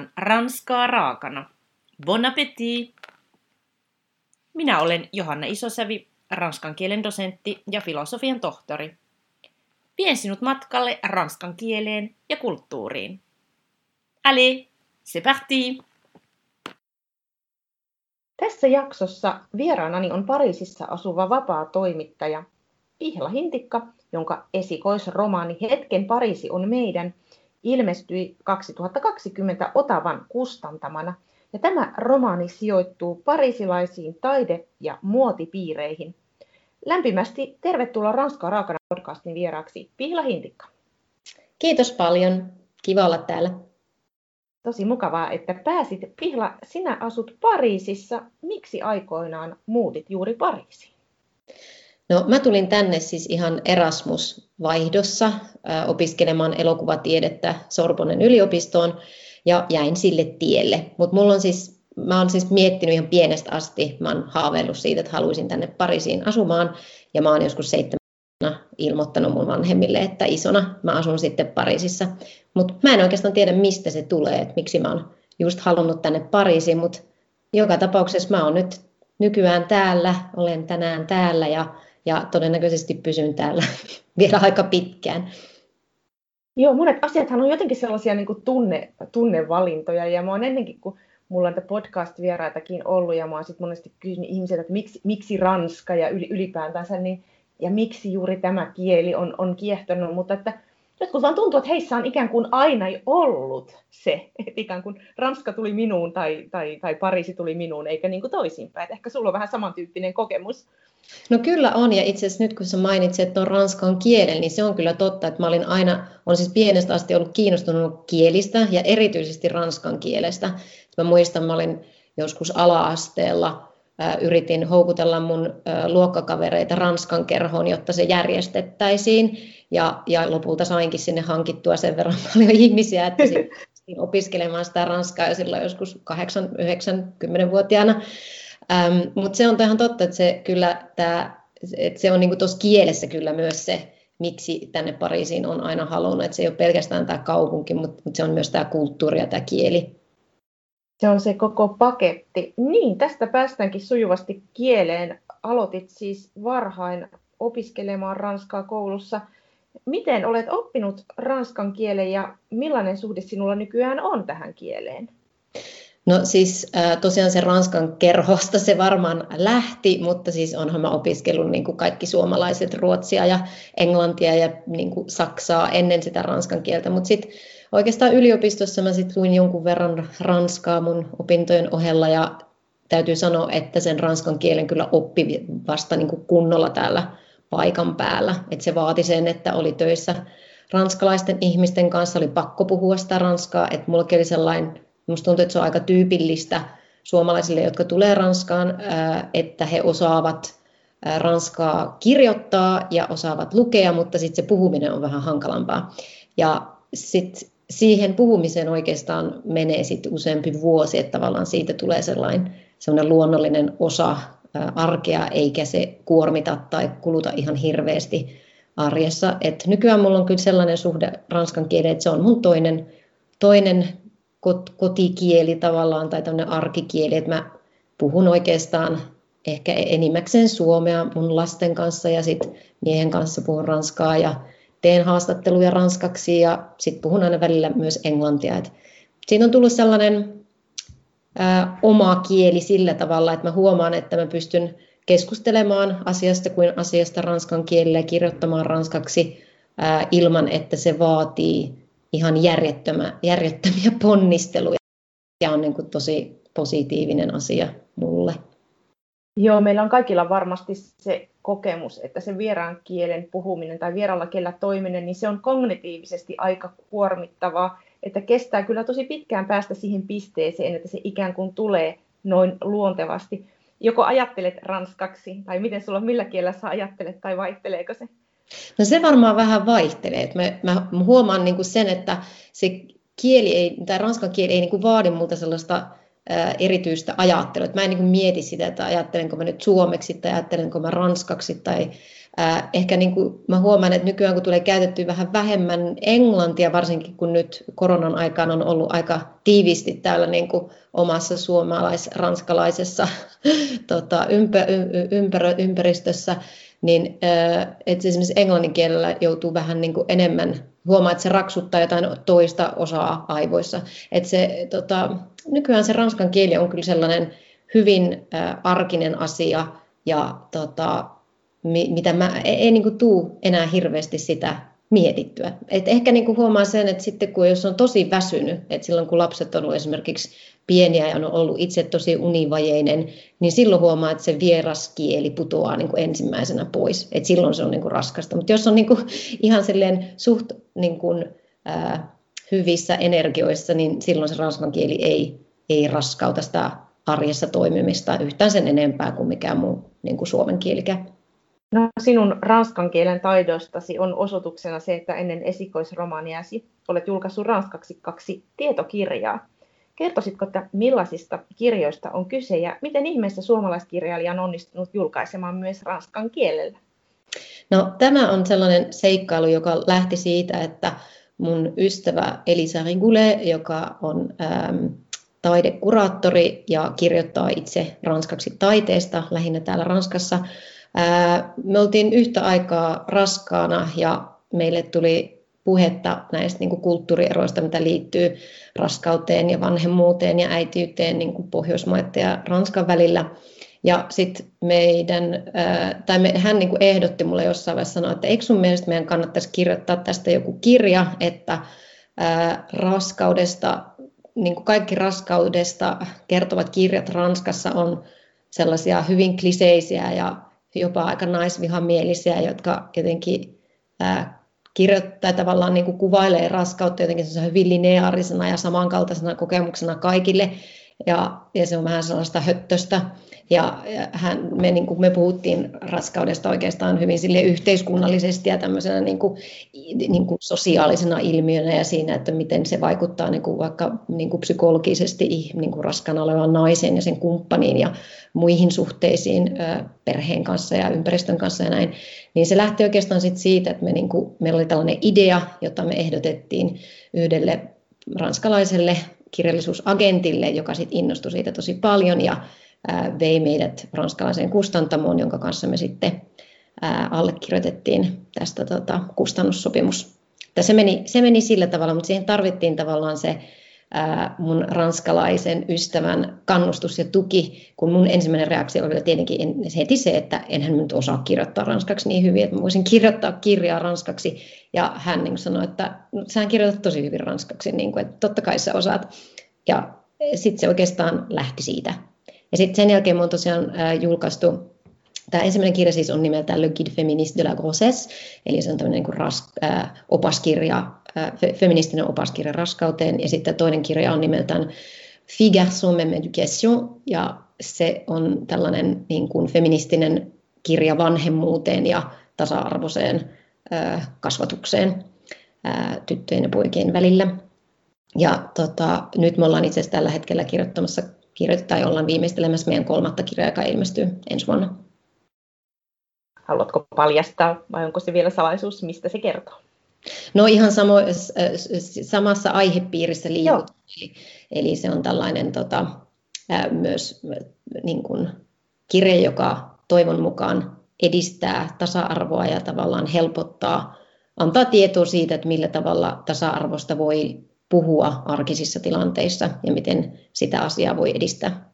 tarjoillaan ranskaa raakana. Bon appétit! Minä olen Johanna Isosävi, ranskan kielen dosentti ja filosofian tohtori. Vien sinut matkalle ranskan kieleen ja kulttuuriin. Allez, c'est parti! Tässä jaksossa vieraanani on Pariisissa asuva vapaa toimittaja Pihla Hintikka, jonka esikoisromaani Hetken Pariisi on meidän ilmestyi 2020 Otavan kustantamana. Ja tämä romaani sijoittuu parisilaisiin taide- ja muotipiireihin. Lämpimästi tervetuloa Ranskaa raakana podcastin vieraaksi Pihla Hintikka. Kiitos paljon. Kiva olla täällä. Tosi mukavaa, että pääsit. Pihla, sinä asut Pariisissa. Miksi aikoinaan muutit juuri Pariisiin? No, mä tulin tänne siis ihan Erasmus-vaihdossa opiskelemaan elokuvatiedettä Sorbonen yliopistoon ja jäin sille tielle. Mutta mulla on siis, mä oon siis miettinyt ihan pienestä asti, mä oon haaveillut siitä, että haluaisin tänne Pariisiin asumaan ja mä oon joskus seitsemänä ilmoittanut mun vanhemmille, että isona mä asun sitten Pariisissa. Mutta mä en oikeastaan tiedä, mistä se tulee, että miksi mä oon just halunnut tänne Pariisiin, mutta joka tapauksessa mä oon nyt nykyään täällä, olen tänään täällä ja ja todennäköisesti pysyn täällä vielä aika pitkään. Joo, monet asiathan on jotenkin sellaisia niin kuin tunne, tunnevalintoja ja mä oon ennenkin, kun mulla on podcast-vieraitakin ollut ja mä oon sitten monesti kysynyt ihmisiltä, että miksi, miksi Ranska ja ylipäätänsä, niin, ja miksi juuri tämä kieli on, on kiehtonut, mutta että jotkut vaan tuntuu, että heissä on ikään kuin aina ollut se, että ikään kuin Ranska tuli minuun tai, tai, tai Pariisi tuli minuun, eikä niin kuin toisinpäin. Ehkä sulla on vähän samantyyppinen kokemus. No kyllä on, ja itse asiassa nyt kun sä mainitsit, että on ranskan kielen, niin se on kyllä totta, että mä olin aina, on siis pienestä asti ollut kiinnostunut kielistä ja erityisesti ranskan kielestä. Mä muistan, mä olin joskus ala-asteella, yritin houkutella mun luokkakavereita Ranskan kerhoon, jotta se järjestettäisiin. Ja, ja lopulta sainkin sinne hankittua sen verran paljon ihmisiä, että opiskelemaan sitä Ranskaa jo silloin joskus 8-90-vuotiaana. Ähm, Mutta se on ihan totta, että se kyllä tää, että se on niinku tuossa kielessä kyllä myös se, miksi tänne Pariisiin on aina halunnut. Että se ei ole pelkästään tämä kaupunki, mutta, mutta se on myös tämä kulttuuri ja tämä kieli. Se on se koko paketti. Niin, tästä päästäänkin sujuvasti kieleen. Aloitit siis varhain opiskelemaan ranskaa koulussa. Miten olet oppinut ranskan kielen ja millainen suhde sinulla nykyään on tähän kieleen? No siis tosiaan se Ranskan kerhosta se varmaan lähti, mutta siis onhan mä opiskellut niin kuin kaikki suomalaiset ruotsia ja englantia ja niin kuin saksaa ennen sitä ranskan kieltä, mutta sitten oikeastaan yliopistossa mä sitten luin jonkun verran ranskaa mun opintojen ohella ja täytyy sanoa, että sen ranskan kielen kyllä oppi vasta niin kuin kunnolla täällä paikan päällä. että se vaati sen, että oli töissä ranskalaisten ihmisten kanssa, oli pakko puhua sitä ranskaa, että mulla oli sellainen Minusta tuntuu, että se on aika tyypillistä suomalaisille, jotka tulee Ranskaan, että he osaavat ranskaa kirjoittaa ja osaavat lukea, mutta sitten se puhuminen on vähän hankalampaa. Ja sitten siihen puhumiseen oikeastaan menee sitten useampi vuosi, että tavallaan siitä tulee sellainen, sellainen luonnollinen osa arkea, eikä se kuormita tai kuluta ihan hirveästi arjessa. Et nykyään mulla on kyllä sellainen suhde ranskan kieleen, että se on mun toinen, toinen kotikieli tavallaan tai tämmöinen arkikieli, että mä puhun oikeastaan ehkä enimmäkseen suomea mun lasten kanssa ja sitten miehen kanssa puhun ranskaa ja teen haastatteluja ranskaksi ja sitten puhun aina välillä myös englantia. Et siinä on tullut sellainen ää, oma kieli sillä tavalla, että mä huomaan, että mä pystyn keskustelemaan asiasta kuin asiasta ranskan kielellä ja kirjoittamaan ranskaksi ää, ilman, että se vaatii ihan järjettömiä ponnisteluja ja on niin kuin tosi positiivinen asia mulle. Joo, meillä on kaikilla varmasti se kokemus, että se vieraan kielen puhuminen tai vieraalla kielellä toiminen, niin se on kognitiivisesti aika kuormittavaa, että kestää kyllä tosi pitkään päästä siihen pisteeseen, että se ikään kuin tulee noin luontevasti. Joko ajattelet ranskaksi, tai miten sulla, millä kielellä sä ajattelet, tai vaihteleeko se? No se varmaan vähän vaihtelee. Mä, mä huomaan niin kuin sen, että se kieli ei, tai ranskan kieli ei niin kuin vaadi multa sellaista erityistä ajattelua. Että mä en niin mieti sitä, että ajattelenko mä nyt suomeksi tai ajattelenko mä ranskaksi tai ehkä niin kuin mä huomaan, että nykyään kun tulee käytetty vähän vähemmän englantia, varsinkin kun nyt koronan aikaan on ollut aika tiivisti täällä niin kuin omassa suomalais-ranskalaisessa tota, ympä, ympär, ympäristössä, niin että esimerkiksi englannin kielellä joutuu vähän niin kuin enemmän huomaa, että se raksuttaa jotain toista osaa aivoissa. Että se, tota, nykyään se ranskan kieli on kyllä sellainen hyvin äh, arkinen asia ja tota, mitä mä en, en niin tuu enää hirveästi sitä mietittyä. Et ehkä niin kuin huomaa sen, että sitten kun jos on tosi väsynyt, että silloin kun lapset on ollut esimerkiksi pieniä ja on ollut itse tosi univajeinen, niin silloin huomaa, että se vieras kieli putoaa niin kuin ensimmäisenä pois. Et silloin se on niin kuin raskasta. Mutta jos on niin kuin ihan silleen suht niin kuin, ää, hyvissä energioissa, niin silloin se ranskan kieli ei, ei raskauta sitä arjessa toimimista yhtään sen enempää kuin mikään muu niin kuin suomen kielikään. No, sinun ranskan kielen taidostasi on osoituksena se, että ennen esikoisromaaniasi olet julkaissut ranskaksi kaksi tietokirjaa. Kertoisitko, että millaisista kirjoista on kyse ja miten ihmeessä suomalaiskirjailija on onnistunut julkaisemaan myös ranskan kielellä? No, tämä on sellainen seikkailu, joka lähti siitä, että mun ystävä Elisa Rigule, joka on ähm, taidekuraattori ja kirjoittaa itse ranskaksi taiteesta, lähinnä täällä Ranskassa, me oltiin yhtä aikaa raskaana ja meille tuli puhetta näistä niin kuin kulttuurieroista, mitä liittyy raskauteen ja vanhemmuuteen ja äitiyteen niin kuin Pohjoismaiden ja Ranskan välillä. Ja sitten meidän, tai me, hän niin kuin ehdotti mulle jossain vaiheessa sanoa, että eikö sun mielestä meidän kannattaisi kirjoittaa tästä joku kirja, että ää, raskaudesta, niin kuin kaikki raskaudesta kertovat kirjat Ranskassa on sellaisia hyvin kliseisiä ja jopa aika naisvihamielisiä, jotka jotenkin ää, kirjoittaa tavallaan niin kuin kuvailee raskautta jotenkin hyvin lineaarisena ja samankaltaisena kokemuksena kaikille. Ja, ja se on vähän sellaista höttöstä. Ja hän, me, niin kuin me puhuttiin raskaudesta oikeastaan hyvin sille yhteiskunnallisesti ja tämmöisenä niin kuin, niin kuin sosiaalisena ilmiönä ja siinä, että miten se vaikuttaa niin kuin vaikka niin kuin psykologisesti niin kuin raskaana olevan naisen ja sen kumppaniin ja muihin suhteisiin perheen kanssa ja ympäristön kanssa ja näin. Niin se lähti oikeastaan sit siitä, että me, niin kuin, meillä oli tällainen idea, jota me ehdotettiin yhdelle ranskalaiselle kirjallisuusagentille, joka sitten innostui siitä tosi paljon ja vei meidät ranskalaiseen kustantamoon, jonka kanssa me sitten allekirjoitettiin tästä tota, kustannussopimus. Se meni, se meni sillä tavalla, mutta siihen tarvittiin tavallaan se mun ranskalaisen ystävän kannustus ja tuki, kun mun ensimmäinen reaktio oli tietenkin heti se, että enhän nyt osaa kirjoittaa ranskaksi niin hyvin, että mä voisin kirjoittaa kirjaa ranskaksi. Ja hän niin sanoi, että no, sä kirjoitat tosi hyvin ranskaksi, niin kuin, että totta kai sä osaat. Ja sitten se oikeastaan lähti siitä. Ja sitten sen jälkeen mä oon tosiaan julkaistu, tämä ensimmäinen kirja siis on nimeltään Le Guide Féministe de la Grossesse, eli se on tämmöinen niin ras, äh, opaskirja, feministinen opaskirja raskauteen, ja sitten toinen kirja on nimeltään Fille garçon même éducation, ja se on tällainen niin kuin feministinen kirja vanhemmuuteen ja tasa-arvoiseen kasvatukseen tyttöjen ja poikien välillä. Ja tota, nyt me ollaan itse asiassa tällä hetkellä kirjoittamassa kirjoitetaan ja ollaan viimeistelemässä meidän kolmatta kirjaa, joka ilmestyy ensi vuonna. Haluatko paljastaa vai onko se vielä salaisuus, mistä se kertoo? No ihan samo, samassa aihepiirissä liikutaan. Eli, eli se on tällainen tota, myös niin kuin kirja, joka toivon mukaan edistää tasa-arvoa ja tavallaan helpottaa, antaa tietoa siitä, että millä tavalla tasa-arvosta voi puhua arkisissa tilanteissa ja miten sitä asiaa voi edistää.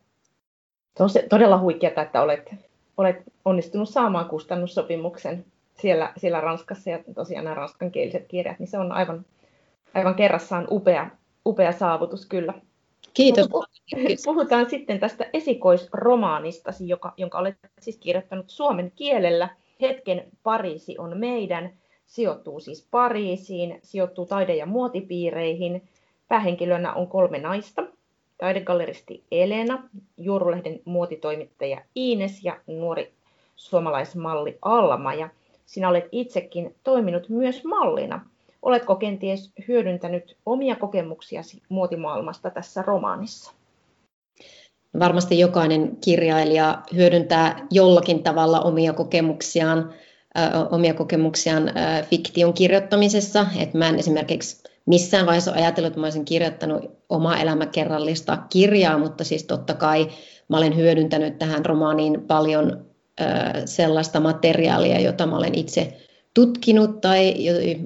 Se on se todella huikeaa, että olet, olet onnistunut saamaan kustannussopimuksen siellä, siellä Ranskassa ja tosiaan nämä ranskankieliset kirjat, niin se on aivan, aivan kerrassaan upea, upea saavutus kyllä. Kiitos. Puhutaan sitten tästä esikoisromaanistasi, joka, jonka olet siis kirjoittanut suomen kielellä. Hetken Pariisi on meidän sijoittuu siis Pariisiin, sijoittuu taide- ja muotipiireihin. Päähenkilönä on kolme naista, taidegalleristi Elena, Juorulehden muotitoimittaja Ines ja nuori suomalaismalli Alma. Ja sinä olet itsekin toiminut myös mallina. Oletko kenties hyödyntänyt omia kokemuksiasi muotimaailmasta tässä romaanissa? Varmasti jokainen kirjailija hyödyntää jollakin tavalla omia kokemuksiaan, omia kokemuksiaan fiktion kirjoittamisessa. Et mä en esimerkiksi missään vaiheessa ajatellut, että mä olisin kirjoittanut omaa elämäkerrallista kirjaa, mutta siis totta kai mä olen hyödyntänyt tähän romaaniin paljon sellaista materiaalia, jota mä olen itse tutkinut tai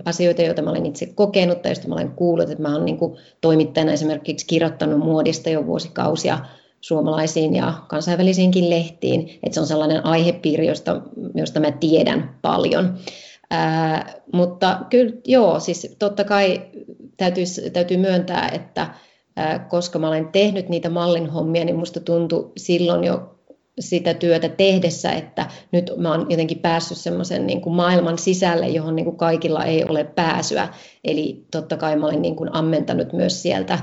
asioita, joita mä olen itse kokenut tai joista mä olen kuullut, että mä olen niin toimittajana esimerkiksi kirjoittanut muodista jo vuosikausia suomalaisiin ja kansainvälisiinkin lehtiin, että se on sellainen aihepiiri, josta, josta mä tiedän paljon. Ää, mutta kyllä joo, siis totta kai täytyy, täytyy myöntää, että ää, koska mä olen tehnyt niitä mallin hommia, niin musta tuntui silloin jo sitä työtä tehdessä, että nyt mä oon jotenkin päässyt semmoisen niin kuin maailman sisälle, johon niin kuin kaikilla ei ole pääsyä. Eli totta kai mä olen niin kuin ammentanut myös sieltä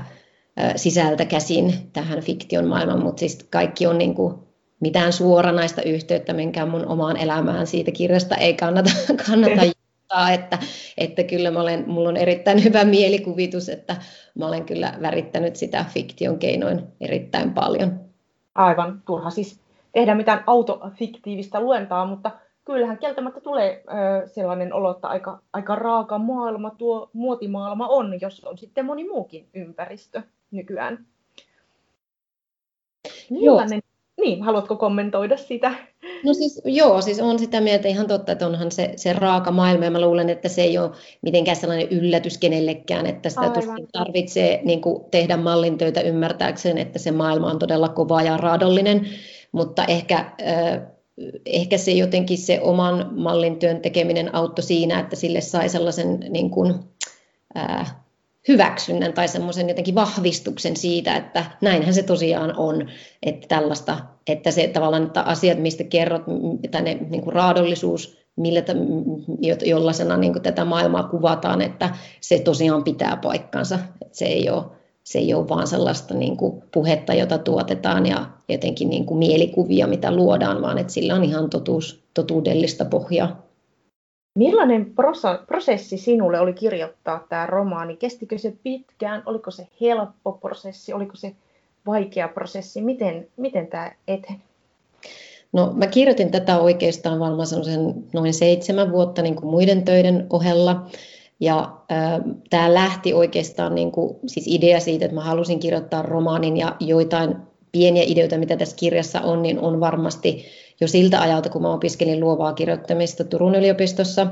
sisältä käsin tähän fiktion maailmaan, mutta siis kaikki on niin kuin mitään suoranaista yhteyttä minkään mun omaan elämään siitä kirjasta ei kannata, kannata juttaa, että, että kyllä mä olen, mulla on erittäin hyvä mielikuvitus, että mä olen kyllä värittänyt sitä fiktion keinoin erittäin paljon. Aivan, turha siis tehdä mitään autofiktiivistä luentaa, mutta kyllähän kieltämättä tulee ö, sellainen olo, että aika, aika raaka maailma tuo muotimaailma on, jos on sitten moni muukin ympäristö nykyään. Millainen, niin, haluatko kommentoida sitä? No siis joo, siis on sitä mieltä ihan totta, että onhan se, se raaka maailma ja mä luulen, että se ei ole mitenkään sellainen yllätys kenellekään, että sitä tuskin tarvitsee niin kuin, tehdä mallintöitä ymmärtääkseen, että se maailma on todella kova ja raadollinen, mutta ehkä, ehkä se jotenkin se oman mallintyön tekeminen auttoi siinä, että sille sai sellaisen niin kuin, äh, hyväksynnän tai semmoisen jotenkin vahvistuksen siitä, että näinhän se tosiaan on, että tällaista, että se tavallaan, että asiat, mistä kerrot, että ne niin kuin raadollisuus, millä jollaisena niin kuin tätä maailmaa kuvataan, että se tosiaan pitää paikkansa, että se ei ole, se ei ole vaan sellaista niin kuin puhetta, jota tuotetaan ja jotenkin niin kuin mielikuvia, mitä luodaan, vaan että sillä on ihan totuus, totuudellista pohjaa. Millainen prosessi sinulle oli kirjoittaa tämä romaani? Kestikö se pitkään? Oliko se helppo prosessi? Oliko se vaikea prosessi? Miten, miten tämä eteni? No, mä kirjoitin tätä oikeastaan varmaan noin seitsemän vuotta niin kuin muiden töiden ohella. Ja äh, tämä lähti oikeastaan niin kuin, siis idea siitä, että mä halusin kirjoittaa romaanin ja joitain pieniä ideoita, mitä tässä kirjassa on, niin on varmasti jo siltä ajalta, kun mä opiskelin luovaa kirjoittamista Turun yliopistossa.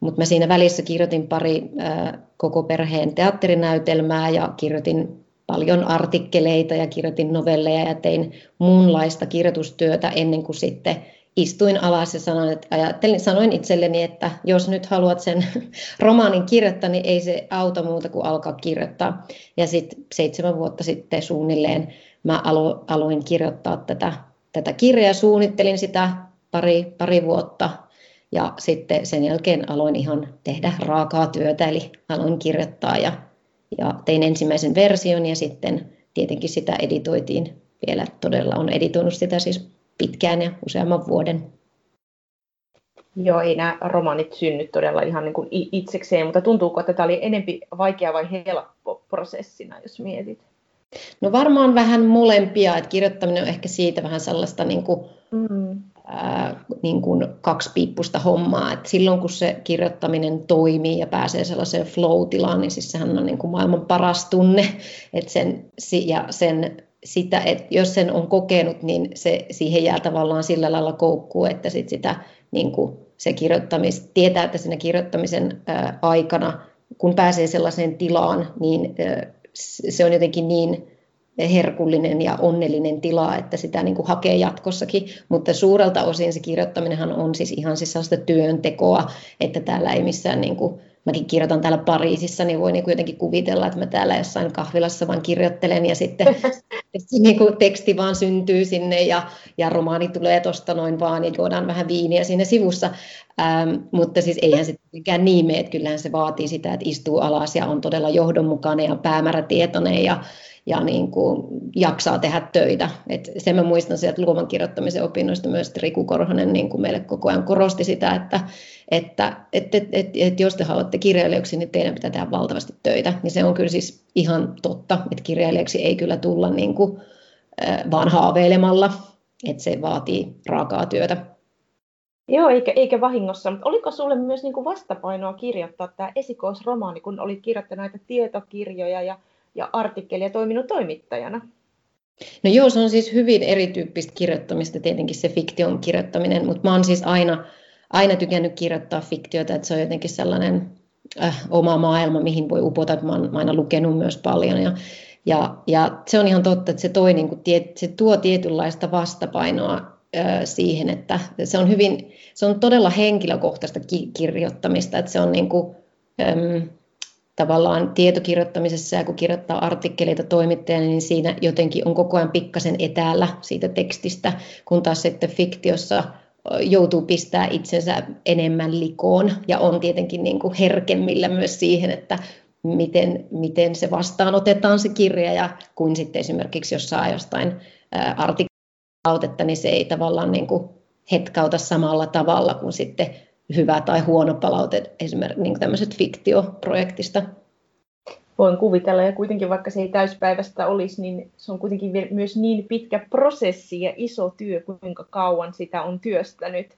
Mutta mä siinä välissä kirjoitin pari ää, koko perheen teatterinäytelmää ja kirjoitin paljon artikkeleita ja kirjoitin novelleja ja tein muunlaista kirjoitustyötä ennen kuin sitten istuin alas ja sanoin, että ajattelin, sanoin itselleni, että jos nyt haluat sen romaanin kirjoittaa, niin ei se auta muuta kuin alkaa kirjoittaa. Ja sitten seitsemän vuotta sitten suunnilleen mä alo, aloin kirjoittaa tätä tätä kirjaa, suunnittelin sitä pari, pari vuotta ja sitten sen jälkeen aloin ihan tehdä raakaa työtä, eli aloin kirjoittaa ja, ja tein ensimmäisen version ja sitten tietenkin sitä editoitiin vielä, todella on editoinut sitä siis pitkään ja useamman vuoden. Joo, ei nämä romaanit synny todella ihan niin kuin itsekseen, mutta tuntuuko, että tämä oli enempi vaikea vai helppo prosessina, jos mietit? No varmaan vähän molempia, että kirjoittaminen on ehkä siitä vähän sellaista niin kuin, mm. ää, niin kuin kaksipiippusta hommaa, että silloin kun se kirjoittaminen toimii ja pääsee sellaiseen flow-tilaan, niin siis sehän on niin kuin maailman paras tunne, että sen, ja sen sitä, että jos sen on kokenut, niin se siihen jää tavallaan sillä lailla koukkuu, että sit sitä niin kuin se kirjoittamis, tietää, että siinä kirjoittamisen ää, aikana, kun pääsee sellaiseen tilaan, niin ää, se on jotenkin niin herkullinen ja onnellinen tila, että sitä niin kuin hakee jatkossakin, mutta suurelta osin se kirjoittaminenhan on siis ihan siis sellaista työntekoa, että täällä ei missään niin kuin mäkin kirjoitan täällä Pariisissa, niin voi niin jotenkin kuvitella, että mä täällä jossain kahvilassa vaan kirjoittelen ja sitten se niin kuin teksti vaan syntyy sinne ja, ja romaani tulee tuosta noin vaan ja juodaan vähän viiniä siinä sivussa. Ähm, mutta siis eihän se tietenkään niin mene, että kyllähän se vaatii sitä, että istuu alas ja on todella johdonmukainen ja päämäärätietoinen ja, ja niin kuin jaksaa tehdä töitä. Et sen mä muistan sieltä luovan kirjoittamisen opinnoista myös, että Riku Korhonen niin kuin meille koko ajan korosti sitä, että, että et, et, et, et jos te haluatte kirjailijaksi, niin teidän pitää tehdä valtavasti töitä. Niin se on kyllä siis ihan totta, että kirjailijaksi ei kyllä tulla niin kuin, vaan haaveilemalla, että se vaatii raakaa työtä. Joo, eikä, eikä vahingossa. Mutta oliko sulle myös niin kuin vastapainoa kirjoittaa tämä esikoisromaani, kun olit kirjoittanut näitä tietokirjoja ja, ja artikkelia toiminut toimittajana? No joo, se on siis hyvin erityyppistä kirjoittamista, tietenkin se fiktion kirjoittaminen, mutta mä oon siis aina, aina tykännyt kirjoittaa fiktiota, että se on jotenkin sellainen äh, oma maailma, mihin voi upota, mä oon, mä aina lukenut myös paljon ja, ja, ja se on ihan totta, että se, toi, niin kuin, se tuo tietynlaista vastapainoa äh, siihen, että se on hyvin, se on todella henkilökohtaista ki- kirjoittamista, että se on niin kuin, ähm, tavallaan tietokirjoittamisessa ja kun kirjoittaa artikkeleita toimittajana, niin siinä jotenkin on koko ajan pikkasen etäällä siitä tekstistä, kun taas sitten fiktiossa joutuu pistää itsensä enemmän likoon ja on tietenkin niin kuin herkemmillä myös siihen, että miten, miten se vastaanotetaan se kirja ja kun sitten esimerkiksi jos saa jostain artikkeleita, niin se ei tavallaan niin kuin hetkauta samalla tavalla kuin sitten hyvä tai huono palaute esimerkiksi niin tämmöiset fiktioprojektista? Voin kuvitella, ja kuitenkin vaikka se ei täyspäivästä olisi, niin se on kuitenkin myös niin pitkä prosessi ja iso työ, kuinka kauan sitä on työstänyt.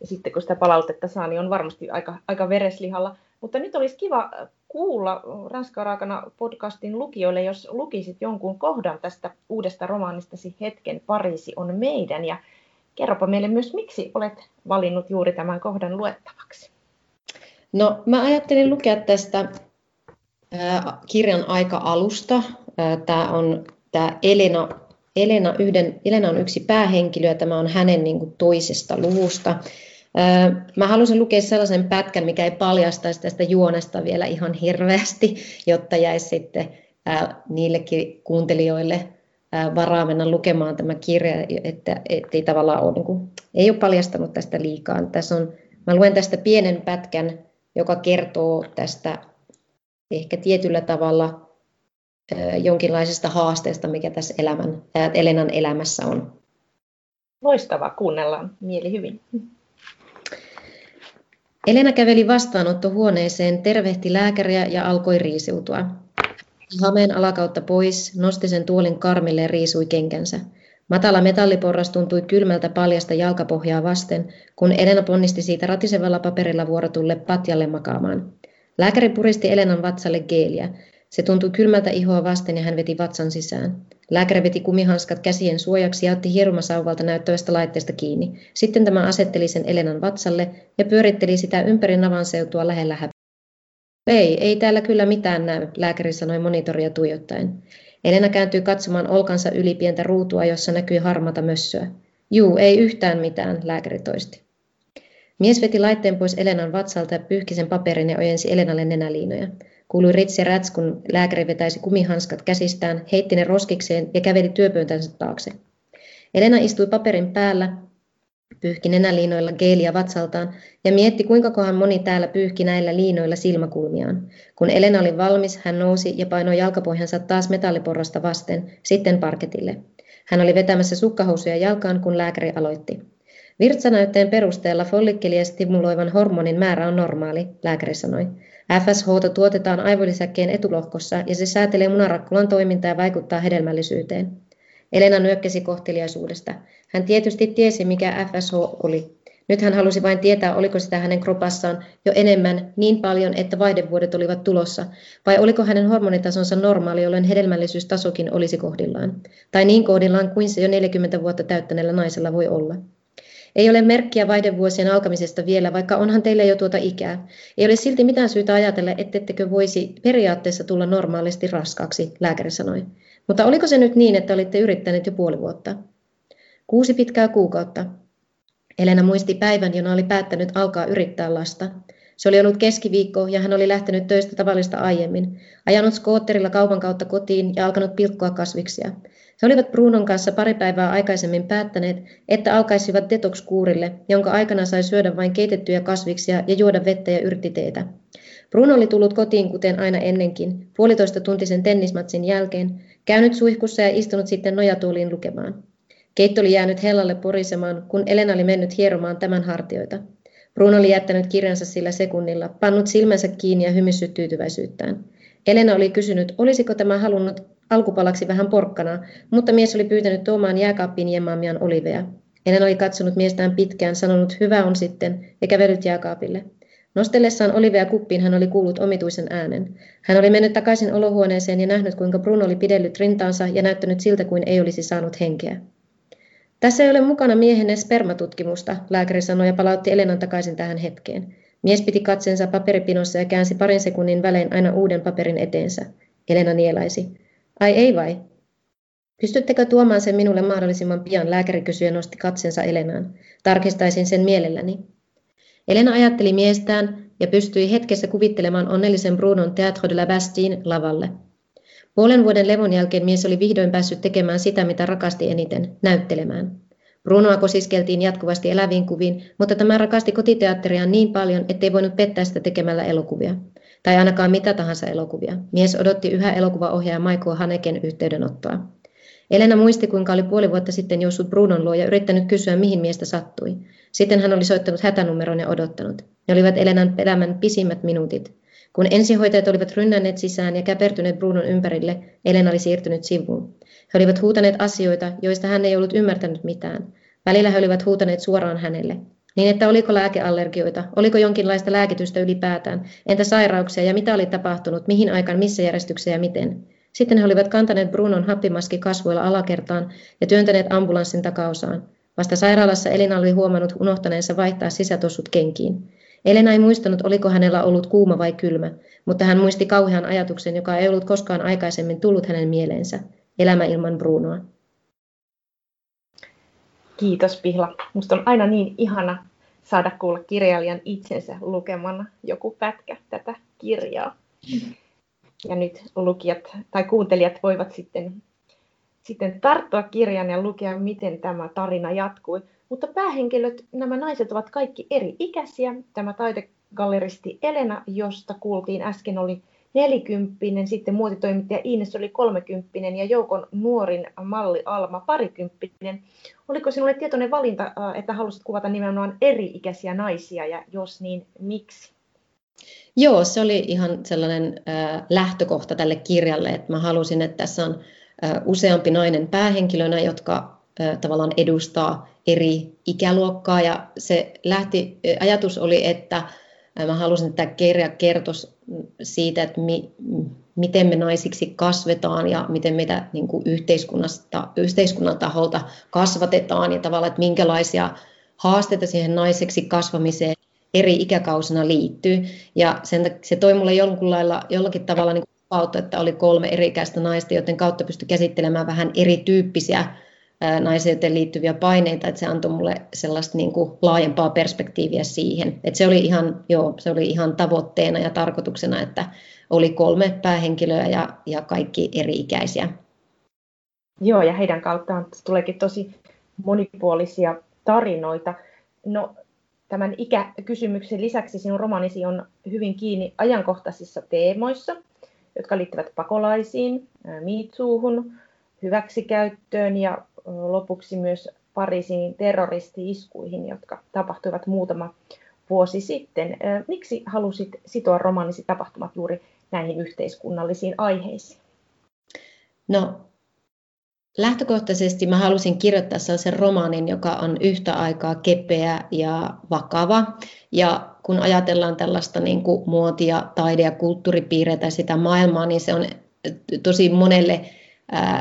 Ja sitten kun sitä palautetta saa, niin on varmasti aika, aika vereslihalla. Mutta nyt olisi kiva kuulla Ranska Raakana podcastin lukijoille, jos lukisit jonkun kohdan tästä uudesta romaanistasi Hetken Pariisi on meidän. Ja Kerropa meille myös, miksi olet valinnut juuri tämän kohdan luettavaksi. No, mä ajattelin lukea tästä kirjan aika-alusta. Tämä on tämä Elena, Elena, yhden, Elena on yksi päähenkilö ja tämä on hänen niin kuin, toisesta luvusta. Mä halusin lukea sellaisen pätkän, mikä ei paljastaisi tästä juonesta vielä ihan hirveästi, jotta jäisi sitten niillekin kuuntelijoille varaa mennä lukemaan tämä kirja, että, ei tavallaan ole, niin kuin, ei ole paljastanut tästä liikaa. Tässä on, mä luen tästä pienen pätkän, joka kertoo tästä ehkä tietyllä tavalla jonkinlaisesta haasteesta, mikä tässä elämän, Elenan elämässä on. Loistavaa, kuunnellaan mieli hyvin. Elena käveli vastaanottohuoneeseen, tervehti lääkäriä ja alkoi riisiutua. Hameen alakautta pois, nosti sen tuolin karmille ja riisui kenkänsä. Matala metalliporras tuntui kylmältä paljasta jalkapohjaa vasten, kun Elena ponnisti siitä ratisevalla paperilla vuorotulle patjalle makaamaan. Lääkäri puristi Elenan vatsalle geeliä. Se tuntui kylmältä ihoa vasten ja hän veti vatsan sisään. Lääkäri veti kumihanskat käsien suojaksi ja otti hierumasauvalta näyttävästä laitteesta kiinni. Sitten tämä asetteli sen Elenan vatsalle ja pyöritteli sitä ympäri navan seutua lähellä ei, ei täällä kyllä mitään näy, lääkäri sanoi monitoria tuijottaen. Elena kääntyi katsomaan olkansa yli pientä ruutua, jossa näkyi harmata mössöä. Juu, ei yhtään mitään, lääkäri toisti. Mies veti laitteen pois Elenan vatsalta ja pyyhki sen paperin ja ojensi Elenalle nenäliinoja. Kuului ritsi räts, kun lääkäri vetäisi kumihanskat käsistään, heitti ne roskikseen ja käveli työpöytänsä taakse. Elena istui paperin päällä, Pyyhki nenäliinoilla geeliä vatsaltaan ja mietti, kuinka kohan moni täällä pyyhki näillä liinoilla silmäkulmiaan. Kun Elena oli valmis, hän nousi ja painoi jalkapohjansa taas metalliporrasta vasten, sitten parketille. Hän oli vetämässä sukkahousuja jalkaan, kun lääkäri aloitti. Virtsanäytteen perusteella follikkelia stimuloivan hormonin määrä on normaali, lääkäri sanoi. FSH tuotetaan aivolisäkkeen etulohkossa ja se säätelee munarakkulan toimintaa ja vaikuttaa hedelmällisyyteen. Elena nyökkäsi kohteliaisuudesta. Hän tietysti tiesi, mikä FSH oli. Nyt hän halusi vain tietää, oliko sitä hänen kropassaan jo enemmän, niin paljon, että vaihdevuodet olivat tulossa, vai oliko hänen hormonitasonsa normaali, jolloin hedelmällisyystasokin olisi kohdillaan. Tai niin kohdillaan kuin se jo 40 vuotta täyttäneellä naisella voi olla. Ei ole merkkiä vaihdevuosien alkamisesta vielä, vaikka onhan teillä jo tuota ikää. Ei ole silti mitään syytä ajatella, ettettekö voisi periaatteessa tulla normaalisti raskaaksi, lääkäri sanoi. Mutta oliko se nyt niin, että olitte yrittäneet jo puoli vuotta? Kuusi pitkää kuukautta. Elena muisti päivän, jona oli päättänyt alkaa yrittää lasta. Se oli ollut keskiviikko ja hän oli lähtenyt töistä tavallista aiemmin, ajanut skootterilla kaupan kautta kotiin ja alkanut pilkkoa kasviksia. He olivat Brunon kanssa pari päivää aikaisemmin päättäneet, että alkaisivat detox-kuurille, jonka aikana sai syödä vain keitettyjä kasviksia ja juoda vettä ja yrtiteitä. Bruno oli tullut kotiin kuten aina ennenkin, puolitoista tuntisen tennismatsin jälkeen, käynyt suihkussa ja istunut sitten nojatuoliin lukemaan. Keitto oli jäänyt hellalle porisemaan, kun Elena oli mennyt hieromaan tämän hartioita. Bruno oli jättänyt kirjansa sillä sekunnilla, pannut silmänsä kiinni ja hymyssyt tyytyväisyyttään. Elena oli kysynyt, olisiko tämä halunnut, alkupalaksi vähän porkkana, mutta mies oli pyytänyt tuomaan jääkaappiin jemmaamiaan oliveja. Elena oli katsonut miestään pitkään, sanonut hyvä on sitten ja kävellyt jääkaapille. Nostellessaan Olivea kuppiin hän oli kuullut omituisen äänen. Hän oli mennyt takaisin olohuoneeseen ja nähnyt, kuinka Bruno oli pidellyt rintaansa ja näyttänyt siltä kuin ei olisi saanut henkeä. Tässä ei ole mukana miehenne spermatutkimusta, lääkäri sanoi ja palautti Elenan takaisin tähän hetkeen. Mies piti katseensa paperipinossa ja käänsi parin sekunnin välein aina uuden paperin eteensä. Elena nielaisi. Ai ei vai? Pystyttekö tuomaan sen minulle mahdollisimman pian, lääkäri kysyi ja nosti katsensa Elenaan. Tarkistaisin sen mielelläni. Elena ajatteli miestään ja pystyi hetkessä kuvittelemaan onnellisen Brunon Teatro de la Bastille lavalle. Puolen vuoden levon jälkeen mies oli vihdoin päässyt tekemään sitä, mitä rakasti eniten, näyttelemään. Brunoa kosiskeltiin jatkuvasti eläviin kuviin, mutta tämä rakasti kotiteatteria niin paljon, ettei voinut pettää sitä tekemällä elokuvia. Tai ainakaan mitä tahansa elokuvia. Mies odotti yhä elokuvaohjaaja Michael Haneken yhteydenottoa. Elena muisti, kuinka oli puoli vuotta sitten juossut Brunon luo ja yrittänyt kysyä, mihin miestä sattui. Sitten hän oli soittanut hätänumeron ja odottanut. Ne olivat Elenan elämän pisimmät minuutit. Kun ensihoitajat olivat rynnänneet sisään ja käpertyneet Brunon ympärille, Elena oli siirtynyt sivuun. He olivat huutaneet asioita, joista hän ei ollut ymmärtänyt mitään. Välillä he olivat huutaneet suoraan hänelle. Niin että oliko lääkeallergioita, oliko jonkinlaista lääkitystä ylipäätään, entä sairauksia ja mitä oli tapahtunut, mihin aikaan, missä järjestyksessä ja miten. Sitten he olivat kantaneet Brunon happimaski kasvoilla alakertaan ja työntäneet ambulanssin takaosaan. Vasta sairaalassa Elina oli huomannut unohtaneensa vaihtaa sisätossut kenkiin. Elena ei muistanut, oliko hänellä ollut kuuma vai kylmä, mutta hän muisti kauhean ajatuksen, joka ei ollut koskaan aikaisemmin tullut hänen mieleensä. Elämä ilman Brunoa. Kiitos Pihla. Musta on aina niin ihana saada kuulla kirjailijan itsensä lukemana joku pätkä tätä kirjaa. Ja nyt lukijat tai kuuntelijat voivat sitten, sitten tarttua kirjan ja lukea, miten tämä tarina jatkui. Mutta päähenkilöt, nämä naiset ovat kaikki eri ikäisiä. Tämä taidegalleristi Elena, josta kuultiin äsken, oli nelikymppinen, sitten muotitoimittaja Ines oli kolmekymppinen ja joukon nuorin malli Alma parikymppinen. Oliko sinulle tietoinen valinta, äh, että halusit kuvata nimenomaan eri-ikäisiä naisia ja jos niin, miksi? Joo, se oli ihan sellainen äh, lähtökohta tälle kirjalle, että mä halusin, että tässä on useampi nainen päähenkilönä, jotka tavallaan edustaa eri ikäluokkaa ja se lähti, ajatus oli, että Mä halusin, että tämä kirja kertoisi siitä, että mi, miten me naisiksi kasvetaan ja miten meitä niin kuin yhteiskunnasta, yhteiskunnan taholta kasvatetaan ja tavallaan, että minkälaisia haasteita siihen naiseksi kasvamiseen eri ikäkausina liittyy. Ja sen, se toi mulle jollakin, lailla, jollakin tavalla niin kautta, että oli kolme eri ikäistä naista, joiden kautta pystyi käsittelemään vähän erityyppisiä naiseuteen liittyviä paineita, että se antoi mulle sellaista niin kuin laajempaa perspektiiviä siihen. Että se oli ihan, joo, se oli ihan tavoitteena ja tarkoituksena, että oli kolme päähenkilöä ja, ja kaikki eri-ikäisiä. Joo, ja heidän kauttaan tuleekin tosi monipuolisia tarinoita. No, tämän ikäkysymyksen lisäksi sinun romanisi on hyvin kiinni ajankohtaisissa teemoissa, jotka liittyvät pakolaisiin, miitsuuhun, hyväksikäyttöön ja lopuksi myös Pariisin terroristi-iskuihin, jotka tapahtuivat muutama vuosi sitten. Miksi halusit sitoa romaanisi tapahtumat juuri näihin yhteiskunnallisiin aiheisiin? No, lähtökohtaisesti mä halusin kirjoittaa sellaisen romaanin, joka on yhtä aikaa kepeä ja vakava. Ja kun ajatellaan tällaista niin kuin muotia, taide- ja kulttuuripiirreitä sitä maailmaa, niin se on tosi monelle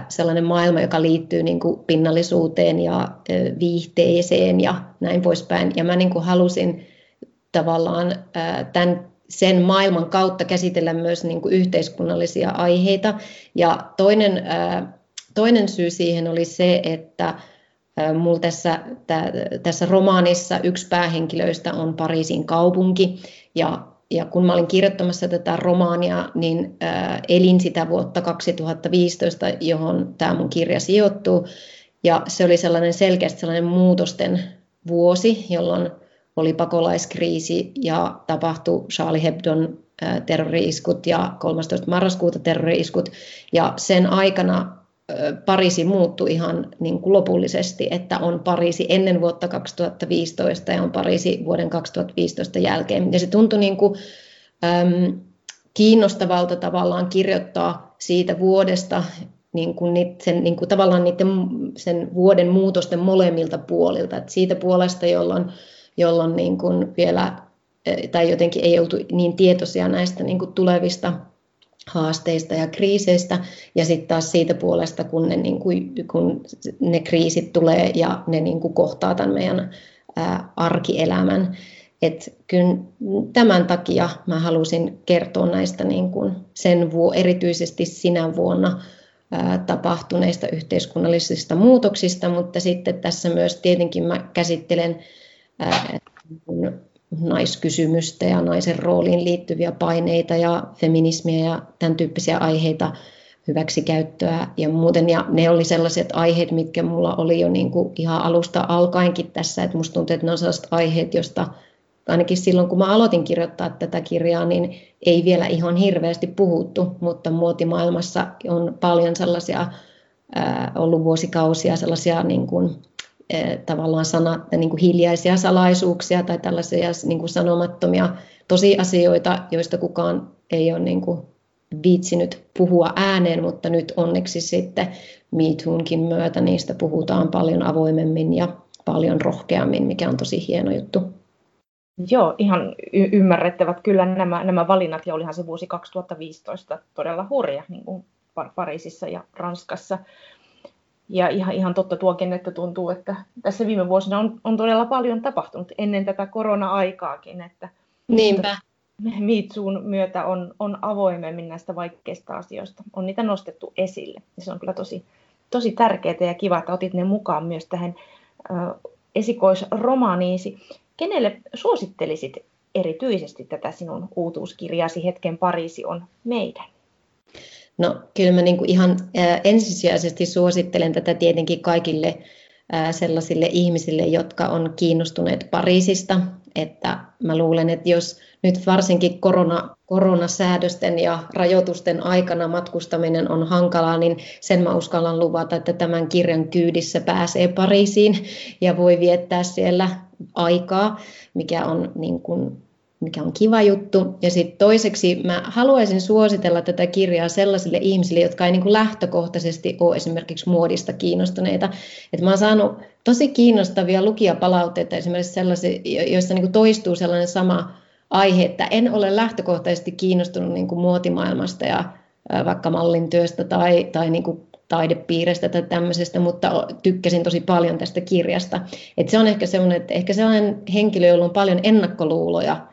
sellainen maailma, joka liittyy niin kuin pinnallisuuteen ja viihteeseen ja näin poispäin. Ja mä niin kuin halusin tavallaan tämän, sen maailman kautta käsitellä myös niin kuin yhteiskunnallisia aiheita. Ja toinen, toinen syy siihen oli se, että Mulla tässä, tässä romaanissa yksi päähenkilöistä on Pariisin kaupunki ja ja kun mä olin kirjoittamassa tätä romaania, niin elin sitä vuotta 2015, johon tämä mun kirja sijoittuu. Ja se oli sellainen selkeästi sellainen muutosten vuosi, jolloin oli pakolaiskriisi ja tapahtui Charlie Hebdon terrori-iskut ja 13. marraskuuta terrori-iskut. Ja sen aikana Pariisi muuttui ihan niin kuin lopullisesti, että on Pariisi ennen vuotta 2015 ja on Pariisi vuoden 2015 jälkeen. Ja se tuntui niin kuin, äm, kiinnostavalta tavallaan kirjoittaa siitä vuodesta, niin kuin sen, niin kuin tavallaan niiden, sen vuoden muutosten molemmilta puolilta. Et siitä puolesta, jolloin, jolloin niin kuin vielä, tai jotenkin ei oltu niin tietoisia näistä niin kuin tulevista haasteista ja kriiseistä, ja sitten taas siitä puolesta, kun ne, niin kuin, kun ne kriisit tulee ja ne niin kuin kohtaa tämän meidän ää, arkielämän. Et kyllä tämän takia mä halusin kertoa näistä niin kuin sen vuo, erityisesti sinä vuonna ää, tapahtuneista yhteiskunnallisista muutoksista, mutta sitten tässä myös tietenkin mä käsittelen ää, naiskysymystä ja naisen rooliin liittyviä paineita ja feminismiä ja tämän tyyppisiä aiheita, hyväksikäyttöä ja muuten. Ja ne oli sellaiset aiheet, mitkä mulla oli jo niin kuin ihan alusta alkaenkin tässä, että musta tuntuu, että ne on sellaiset aiheet, joista ainakin silloin, kun mä aloitin kirjoittaa tätä kirjaa, niin ei vielä ihan hirveästi puhuttu, mutta muotimaailmassa on paljon sellaisia ää, ollut vuosikausia sellaisia niin kuin, tavallaan sana, niin kuin hiljaisia salaisuuksia tai tällaisia niin kuin sanomattomia tosiasioita, joista kukaan ei ole niin kuin viitsinyt puhua ääneen, mutta nyt onneksi sitten MeToonkin myötä niistä puhutaan paljon avoimemmin ja paljon rohkeammin, mikä on tosi hieno juttu. Joo, ihan y- ymmärrettävät kyllä nämä, nämä valinnat, ja olihan se vuosi 2015 todella hurja niin kuin Pariisissa ja Ranskassa. Ja ihan, ihan totta tuokin, että tuntuu, että tässä viime vuosina on, on todella paljon tapahtunut ennen tätä korona-aikaakin. Että, Niinpä. Mitsuun myötä on, on avoimemmin näistä vaikeista asioista. On niitä nostettu esille. Ja se on kyllä tosi, tosi tärkeää ja kiva, että otit ne mukaan myös tähän ö, esikoisromaaniisi. Kenelle suosittelisit erityisesti tätä sinun uutuuskirjasi Hetken Pariisi on meidän? No kyllä mä niin kuin ihan ensisijaisesti suosittelen tätä tietenkin kaikille sellaisille ihmisille, jotka on kiinnostuneet Pariisista. Että mä luulen, että jos nyt varsinkin korona, koronasäädösten ja rajoitusten aikana matkustaminen on hankalaa, niin sen mä uskallan luvata, että tämän kirjan kyydissä pääsee Pariisiin ja voi viettää siellä aikaa, mikä on, niin kuin, mikä on kiva juttu. Ja sitten toiseksi mä haluaisin suositella tätä kirjaa sellaisille ihmisille, jotka ei niin kuin lähtökohtaisesti ole esimerkiksi muodista kiinnostuneita. Et mä oon saanut tosi kiinnostavia lukijapalautteita esimerkiksi sellaisia, joissa niin kuin toistuu sellainen sama aihe, että en ole lähtökohtaisesti kiinnostunut niin kuin muotimaailmasta ja vaikka mallin työstä tai, tai niin kuin taidepiirestä tai tämmöisestä, mutta tykkäsin tosi paljon tästä kirjasta. Et se on ehkä sellainen, että ehkä sellainen henkilö, jolla on paljon ennakkoluuloja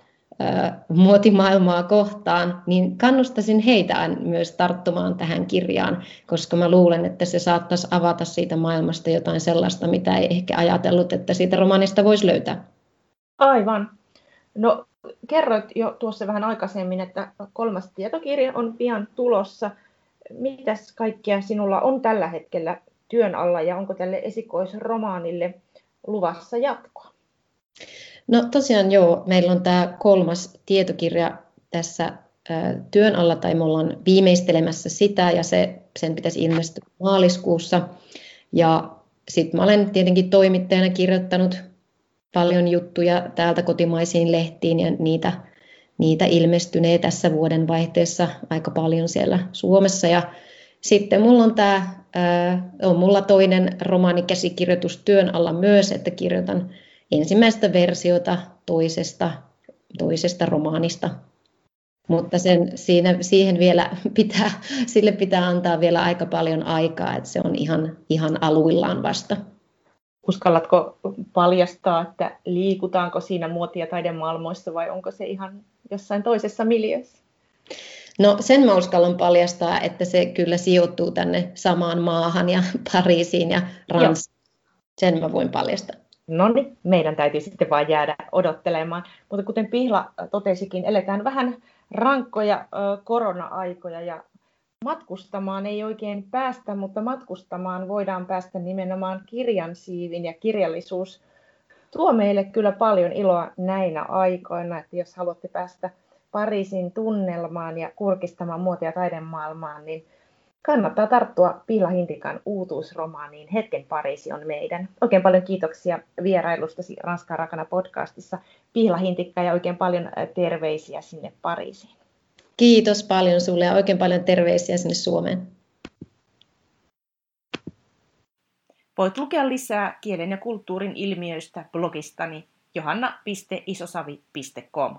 muotimaailmaa kohtaan, niin kannustaisin heitä myös tarttumaan tähän kirjaan, koska mä luulen, että se saattaisi avata siitä maailmasta jotain sellaista, mitä ei ehkä ajatellut, että siitä romanista voisi löytää. Aivan. No kerroit jo tuossa vähän aikaisemmin, että kolmas tietokirja on pian tulossa – mitäs kaikkea sinulla on tällä hetkellä työn alla ja onko tälle esikoisromaanille luvassa jatkoa? No tosiaan joo, meillä on tämä kolmas tietokirja tässä työn alla tai me ollaan viimeistelemässä sitä ja se, sen pitäisi ilmestyä maaliskuussa. Ja sitten mä olen tietenkin toimittajana kirjoittanut paljon juttuja täältä kotimaisiin lehtiin ja niitä niitä ilmestynee tässä vuoden vaihteessa aika paljon siellä Suomessa. Ja sitten mulla on tämä, on mulla toinen romaanikäsikirjoitus työn alla myös, että kirjoitan ensimmäistä versiota toisesta, toisesta romaanista. Mutta sen, siinä, siihen vielä pitää, sille pitää antaa vielä aika paljon aikaa, että se on ihan, ihan aluillaan vasta. Uskallatko paljastaa, että liikutaanko siinä muoti- ja taidemaailmoissa vai onko se ihan jossain toisessa miljössä? No sen mä uskallan paljastaa, että se kyllä sijoittuu tänne samaan maahan ja Pariisiin ja Ranskaan. Sen mä voin paljastaa. No niin, meidän täytyy sitten vain jäädä odottelemaan. Mutta kuten Pihla totesikin, eletään vähän rankkoja korona-aikoja ja matkustamaan ei oikein päästä, mutta matkustamaan voidaan päästä nimenomaan kirjan siivin ja kirjallisuus tuo meille kyllä paljon iloa näinä aikoina, että jos haluatte päästä Pariisin tunnelmaan ja kurkistamaan muotia taidemaailmaan, niin kannattaa tarttua Piila Hintikan uutuusromaaniin Hetken Pariisi on meidän. Oikein paljon kiitoksia vierailustasi Ranskan rakana podcastissa Piila Hintikka ja oikein paljon terveisiä sinne Pariisiin. Kiitos paljon sulle ja oikein paljon terveisiä sinne Suomeen. Voit lukea lisää kielen ja kulttuurin ilmiöistä blogistani johanna.isosavi.com.